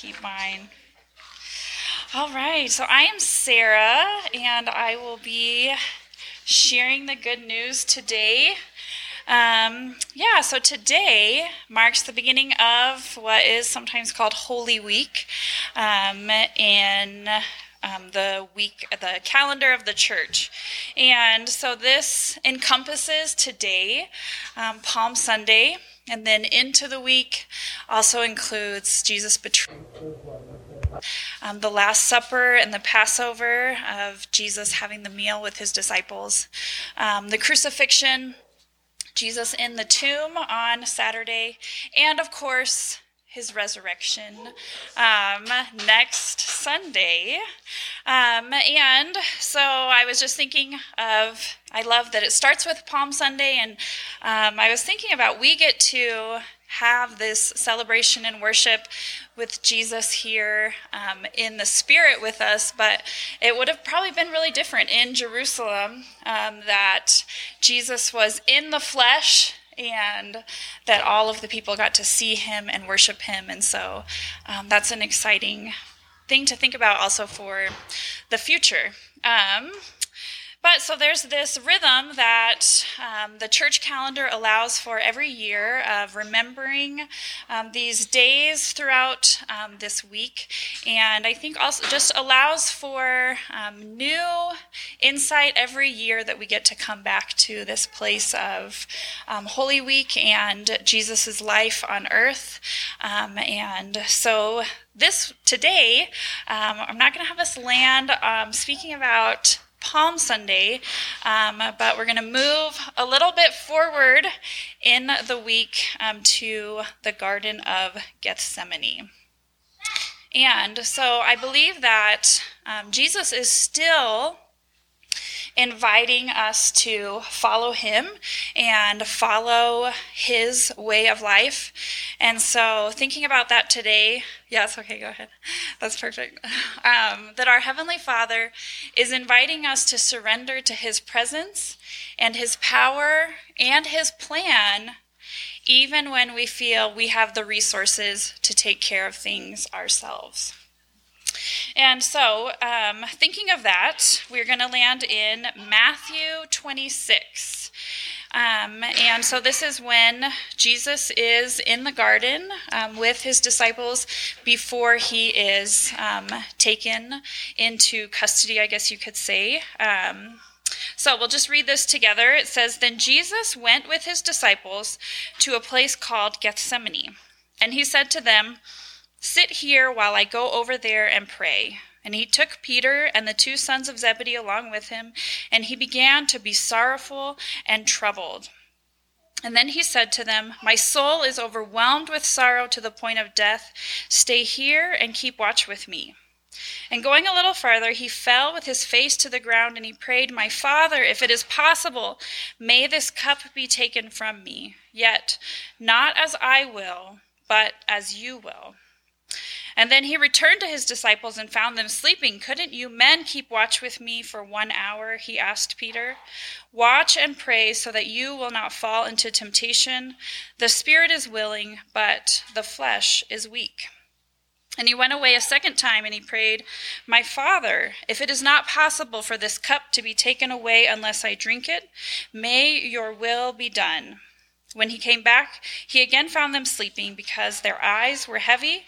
keep mine. All right, so I am Sarah, and I will be sharing the good news today. Um, yeah, so today marks the beginning of what is sometimes called Holy Week um, in um, the week, the calendar of the church. And so this encompasses today, um, Palm Sunday, and then into the week also includes Jesus' betrayal. Um, the Last Supper and the Passover of Jesus having the meal with his disciples, um, the crucifixion, Jesus in the tomb on Saturday, and of course, his resurrection um, next Sunday. Um, and so I was just thinking of, I love that it starts with Palm Sunday, and um, I was thinking about we get to have this celebration and worship with Jesus here um, in the spirit with us, but it would have probably been really different in Jerusalem um, that Jesus was in the flesh and that all of the people got to see him and worship him. And so um, that's an exciting thing to think about also for the future. Um, but so there's this rhythm that um, the church calendar allows for every year of remembering um, these days throughout um, this week. And I think also just allows for um, new insight every year that we get to come back to this place of um, Holy Week and Jesus' life on earth. Um, and so this today, I'm not going to have us land speaking about Palm Sunday, um, but we're going to move a little bit forward in the week um, to the Garden of Gethsemane. And so I believe that um, Jesus is still inviting us to follow him and follow his way of life. And so, thinking about that today, yes, okay, go ahead. That's perfect. Um, that our Heavenly Father is inviting us to surrender to his presence and his power and his plan even when we feel we have the resources to take care of things ourselves. And so, um, thinking of that, we're going to land in Matthew 26. Um, and so, this is when Jesus is in the garden um, with his disciples before he is um, taken into custody, I guess you could say. Um, so we'll just read this together. It says Then Jesus went with his disciples to a place called Gethsemane. And he said to them, Sit here while I go over there and pray. And he took Peter and the two sons of Zebedee along with him, and he began to be sorrowful and troubled. And then he said to them, My soul is overwhelmed with sorrow to the point of death. Stay here and keep watch with me. And going a little farther, he fell with his face to the ground and he prayed, My Father, if it is possible, may this cup be taken from me. Yet not as I will, but as you will. And then he returned to his disciples and found them sleeping. Couldn't you men keep watch with me for one hour? He asked Peter. Watch and pray so that you will not fall into temptation. The spirit is willing, but the flesh is weak. And he went away a second time and he prayed, My Father, if it is not possible for this cup to be taken away unless I drink it, may your will be done. When he came back, he again found them sleeping because their eyes were heavy.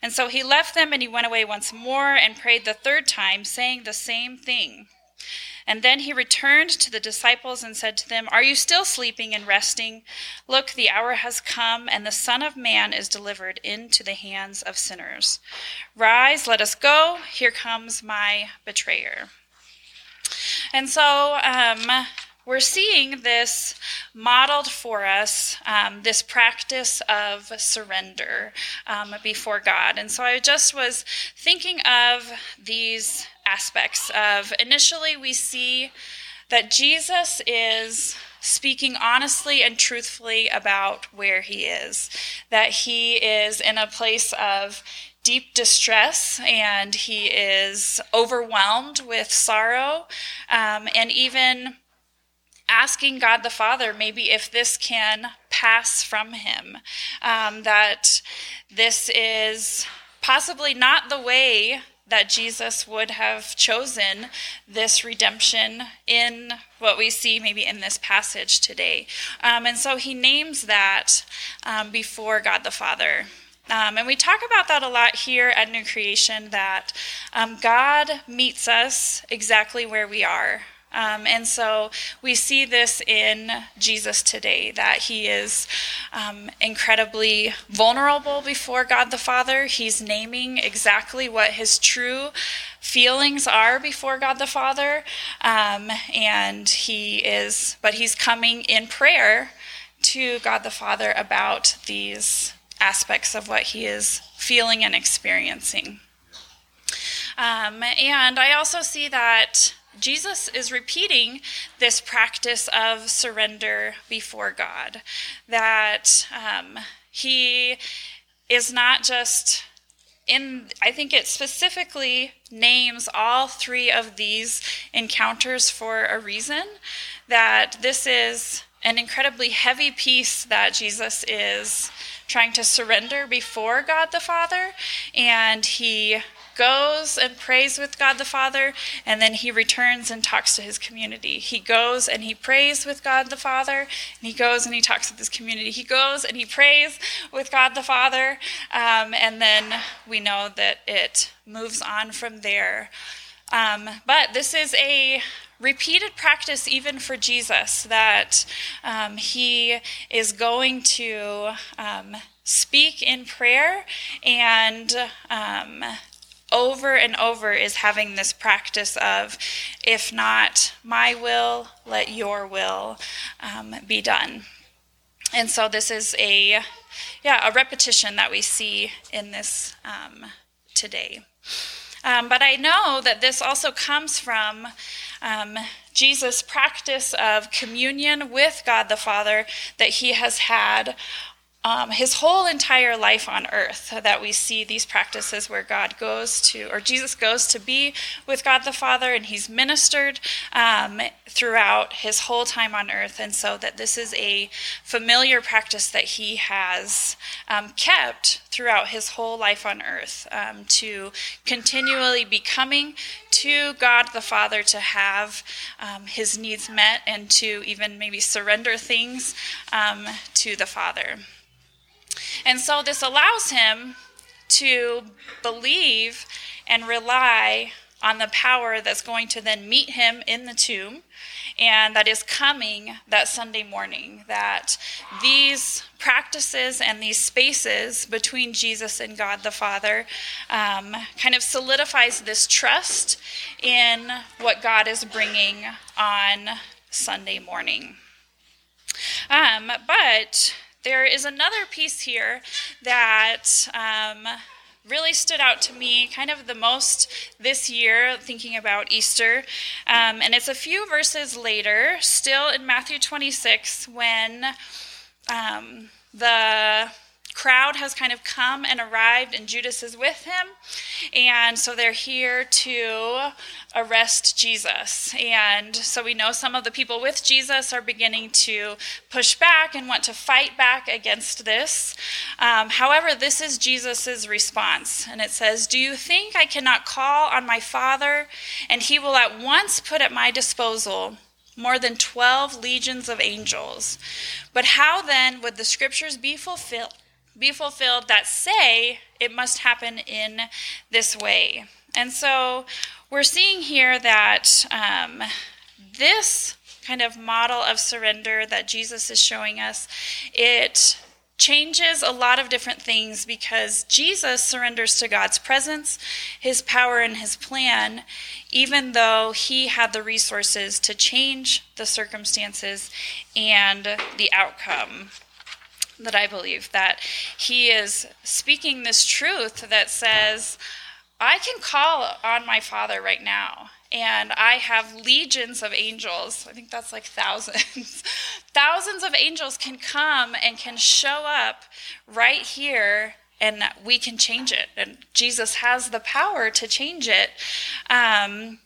And so he left them and he went away once more and prayed the third time, saying the same thing. And then he returned to the disciples and said to them, Are you still sleeping and resting? Look, the hour has come, and the Son of Man is delivered into the hands of sinners. Rise, let us go. Here comes my betrayer. And so, um, we're seeing this modeled for us, um, this practice of surrender um, before God. And so I just was thinking of these aspects of initially we see that Jesus is speaking honestly and truthfully about where he is, that he is in a place of deep distress and he is overwhelmed with sorrow um, and even asking God the Father maybe if this can pass from him, um, that this is possibly not the way that Jesus would have chosen this redemption in what we see maybe in this passage today. Um, and so he names that um, before God the Father. Um, and we talk about that a lot here at New Creation that um, God meets us exactly where we are. Um, and so we see this in Jesus today that he is um, incredibly vulnerable before God the Father. He's naming exactly what his true feelings are before God the Father. Um, and he is, but he's coming in prayer to God the Father about these aspects of what he is feeling and experiencing. Um, and I also see that Jesus is repeating this practice of surrender before God. That um, he is not just in, I think it specifically names all three of these encounters for a reason. That this is an incredibly heavy piece that Jesus is trying to surrender before God the Father, and he goes and prays with God the Father, and then he returns and talks to his community. He goes and he prays with God the Father, and he goes and he talks with his community. He goes and he prays with God the Father, um, and then we know that it moves on from there. Um, but this is a repeated practice even for Jesus that um, he is going to um, speak in prayer and um, over and over is having this practice of, if not my will, let your will um, be done. And so this is a, yeah, a repetition that we see in this um, today. Um, but I know that this also comes from um, Jesus' practice of communion with God the Father that he has had um, his whole entire life on earth that we see these practices where God goes to, or Jesus goes to be with God the Father, and he's ministered um, throughout his whole time on earth. And so that this is a familiar practice that he has um, kept throughout his whole life on earth um, to continually be coming to God the Father to have um, his needs met and to even maybe surrender things um, to the Father. And so this allows him to believe and rely on the power that's going to then meet him in the tomb and that is coming that Sunday morning. That these practices and these spaces between Jesus and God the Father um, kind of solidifies this trust in what God is bringing on Sunday morning. Um, but there is another piece here that um, really stood out to me kind of the most this year, thinking about Easter. Um, and it's a few verses later, still in Matthew 26, when um, the crowd has kind of come and arrived, and Judas is with him. And so they're here to arrest Jesus. And so we know some of the people with Jesus are beginning to push back and want to fight back against this. Um, however, this is Jesus' response. And it says, Do you think I cannot call on my Father, and he will at once put at my disposal? more than 12 legions of angels. But how then would the scriptures be fulfilled be fulfilled that say it must happen in this way. And so we're seeing here that um, this kind of model of surrender that Jesus is showing us, it changes a lot of different things because Jesus surrenders to God's presence, his power, and his plan, even though he had the resources to change the circumstances and the outcome that I believe that he is speaking this truth that says, I can call on my Father right now, and I have legions of angels. I think that's like thousands. thousands of angels can come and can show up right here, and we can change it. And Jesus has the power to change it. Um,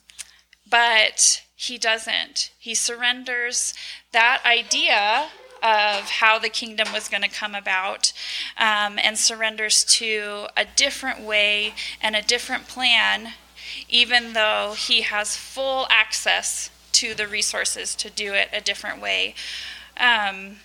but he doesn't. He surrenders that idea of how the kingdom was going to come about um, and surrenders to a different way and a different plan, even though he has full access to the resources to do it a different way. Um,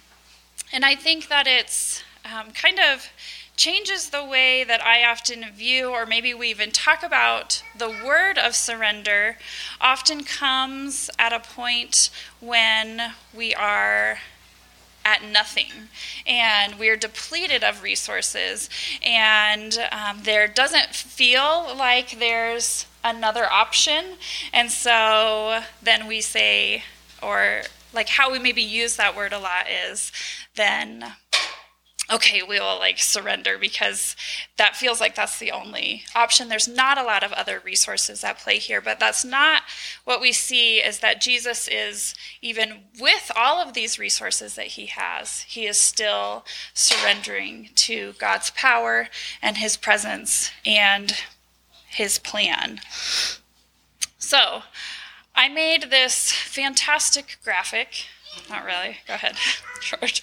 and I think that it's um, kind of changes the way that I often view, or maybe we even talk about the word of surrender, often comes at a point when we are at nothing. And we're depleted of resources. And um, there doesn't feel like there's another option. And so then we say or like how we maybe use that word a lot is then okay, we will like surrender because that feels like that's the only option. There's not a lot of other resources at play here, but that's not what we see is that Jesus is, even with all of these resources that he has, he is still surrendering to God's power and his presence and his plan. So, I made this fantastic graphic. Not really. Go ahead, George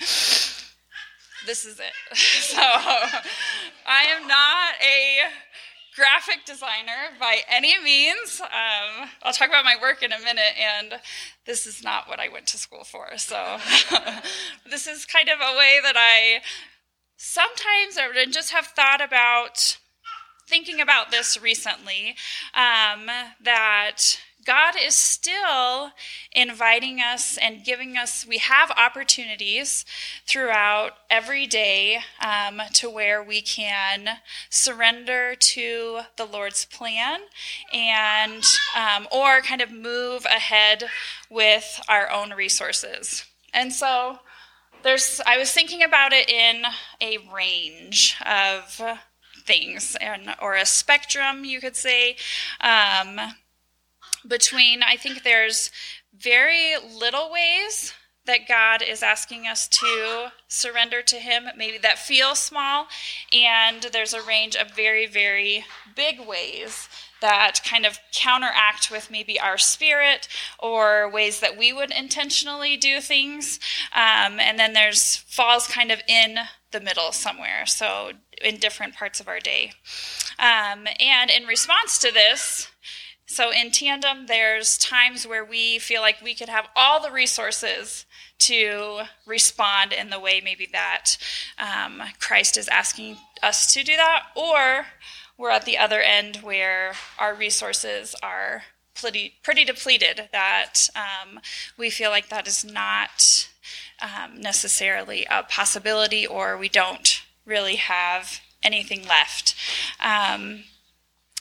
this is it. so I am not a graphic designer by any means. Um, I'll talk about my work in a minute, and this is not what I went to school for. So this is kind of a way that I sometimes I just have thought about thinking about this recently um, that God is still inviting us and giving us, we have opportunities throughout every day um, to where we can surrender to the Lord's plan and, um, or kind of move ahead with our own resources. And so there's, I was thinking about it in a range of things and, or a spectrum, you could say. Um, between, I think there's very little ways that God is asking us to surrender to Him, maybe that feel small, and there's a range of very, very big ways that kind of counteract with maybe our spirit or ways that we would intentionally do things. Um, and then there's falls kind of in the middle somewhere, so in different parts of our day. Um, and in response to this, so in tandem, there's times where we feel like we could have all the resources to respond in the way maybe that um, Christ is asking us to do that, or we're at the other end where our resources are pretty, pretty depleted, that um, we feel like that is not um, necessarily a possibility, or we don't really have anything left.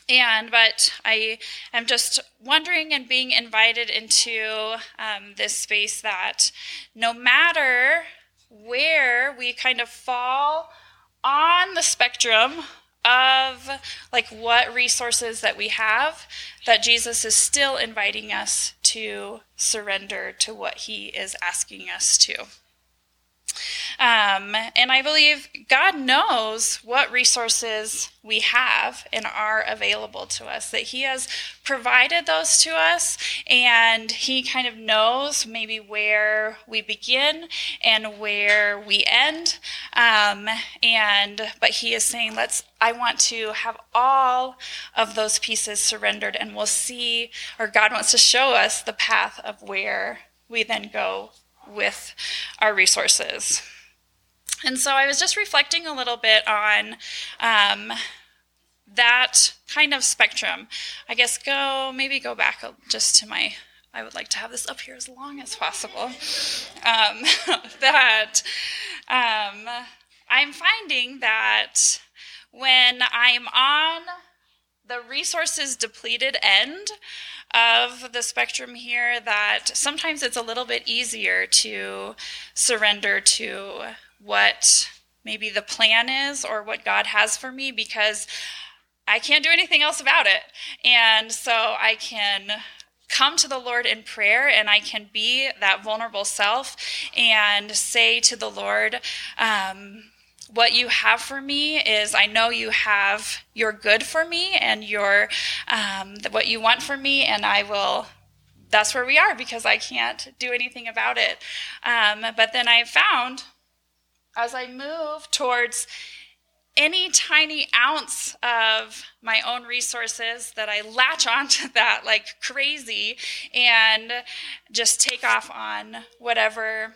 And but I am just wondering and being invited into um, this space that no matter where we kind of fall on the spectrum of like what resources that we have that Jesus is still inviting us to surrender to what he is asking us to. Um, and I believe God knows what resources we have and are available to us, that He has provided those to us, and He kind of knows maybe where we begin and where we end. Um, and but He is saying, let's I want to have all of those pieces surrendered, and we'll see, or God wants to show us the path of where we then go with our resources. And so I was just reflecting a little bit on um, that kind of spectrum. I guess go, maybe go back just to my, I would like to have this up here as long as possible. Um, that um, I'm finding that when I'm on the resources depleted end, of the spectrum here that sometimes it's a little bit easier to surrender to what maybe the plan is or what God has for me because I can't do anything else about it. And so I can come to the Lord in prayer and I can be that vulnerable self and say to the Lord, um, what you have for me is I know you have your good for me and your um, what you want for me, and I will that's where we are because I can't do anything about it. Um, but then I found as I move towards any tiny ounce of my own resources that I latch onto that like crazy and just take off on whatever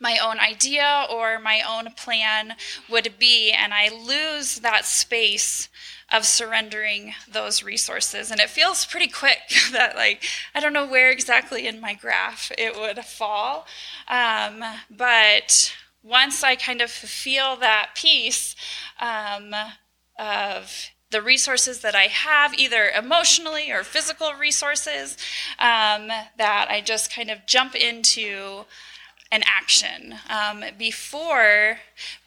my own idea or my own plan would be, and I lose that space of surrendering those resources. And it feels pretty quick that, like, I don't know where exactly in my graph it would fall. Um, but once I kind of feel that peace um, of the resources that I have, either emotionally or physical resources, um, that I just kind of jump into an action um, before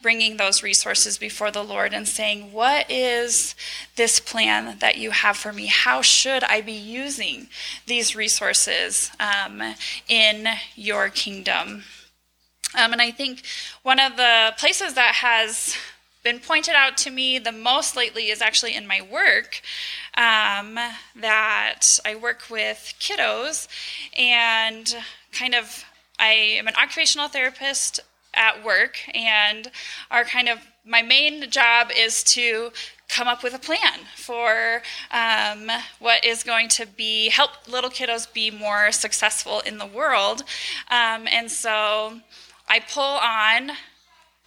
bringing those resources before the Lord and saying, What is this plan that you have for me? How should I be using these resources um, in your kingdom? Um, and I think one of the places that has been pointed out to me the most lately is actually in my work. Um, that I work with kiddos and kind of I am an occupational therapist at work, and our kind of my main job is to come up with a plan for um, what is going to be help little kiddos be more successful in the world. Um, and so I pull on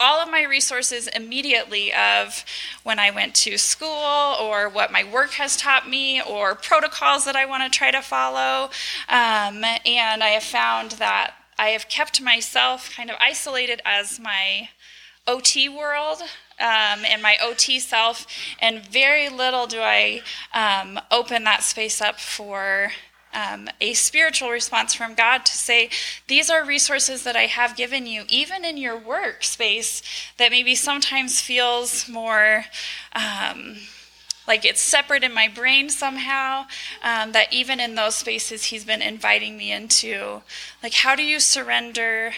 all of my resources immediately of when I went to school or what my work has taught me or protocols that I want to try to follow. Um, and I have found that I have kept myself kind of isolated as my OT world um, and my OT self, and very little do I um, open that space up for um, a spiritual response from God to say, These are resources that I have given you, even in your workspace, that maybe sometimes feels more. Um, like it's separate in my brain somehow um, that even in those spaces he's been inviting me into like how do you surrender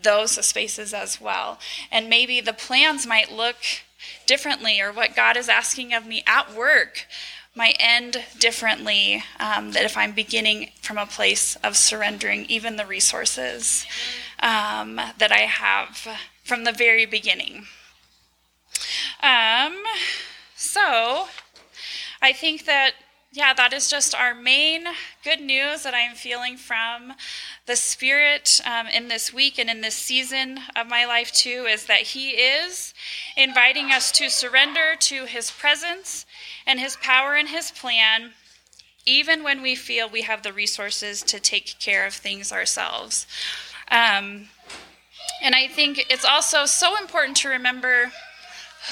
those spaces as well? And maybe the plans might look differently or what god is asking of me at work might end differently um, that if i'm beginning from a place of surrendering even the resources um, that i have from the very beginning. Um, so I think that, yeah, that is just our main good news that I'm feeling from the Spirit um, in this week and in this season of my life, too, is that He is inviting us to surrender to His presence and His power and His plan, even when we feel we have the resources to take care of things ourselves. Um, and I think it's also so important to remember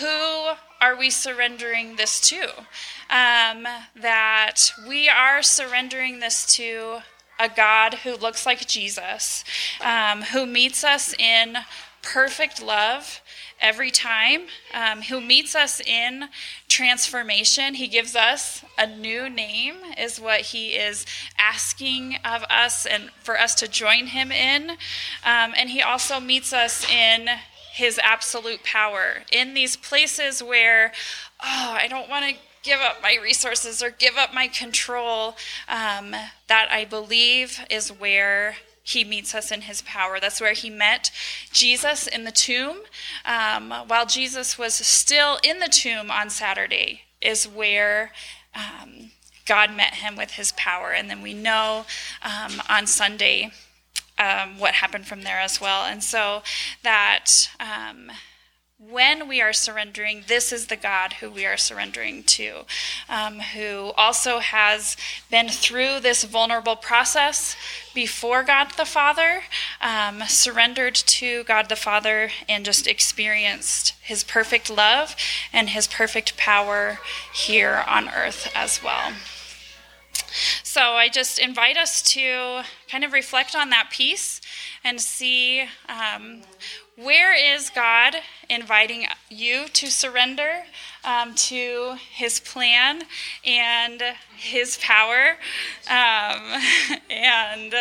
who are we surrendering this to? Um, that we are surrendering this to a God who looks like Jesus, um, who meets us in perfect love every time, um, who meets us in transformation. He gives us a new name, is what he is asking of us and for us to join him in. Um, and he also meets us in his absolute power in these places where, oh, I don't want to give up my resources or give up my control. Um, that I believe is where he meets us in his power. That's where he met Jesus in the tomb. Um, while Jesus was still in the tomb on Saturday, is where um, God met him with his power. And then we know um, on Sunday um, what happened from there as well. And so that um, when we are surrendering, this is the God who we are surrendering to, um, who also has been through this vulnerable process before God the Father, um, surrendered to God the Father, and just experienced his perfect love and his perfect power here on earth as well. So I just invite us to kind of reflect on that piece and see um, where is God inviting you to surrender um, to His plan and His power, um, and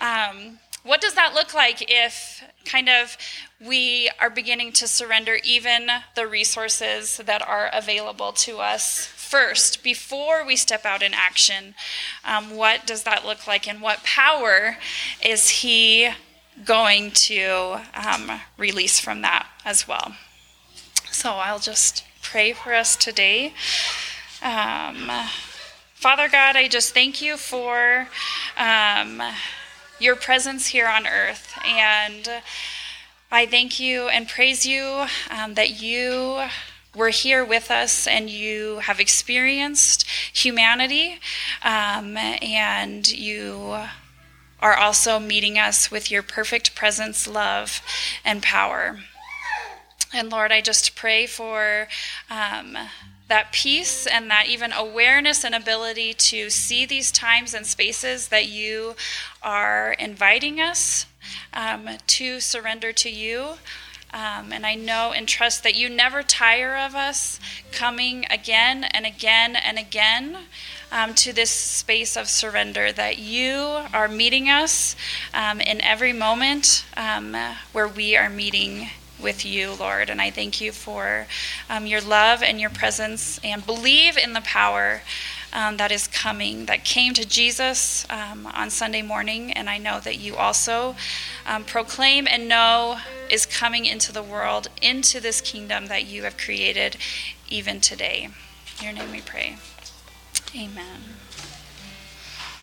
um, what does that look like if kind of we are beginning to surrender even the resources that are available to us first before we step out in action? Um, what does that look like, and what power is He going to um, release from that as well? So I'll just pray for us today. Um, Father God, I just thank you for um, your presence here on earth. And I thank you and praise you um, that you were here with us and you have experienced humanity um, and you are also meeting us with your perfect presence, love, and power. And Lord, I just pray for um, that peace and that even awareness and ability to see these times and spaces that you are inviting us um, to surrender to you. Um, and I know and trust that you never tire of us coming again and again and again um, to this space of surrender, that you are meeting us um, in every moment um, where we are meeting with you, Lord. And I thank you for um, your love and your presence and believe in the power um, that is coming, that came to Jesus um, on Sunday morning. And I know that you also um, proclaim and know is coming into the world, into this kingdom that you have created even today. In your name we pray. Amen.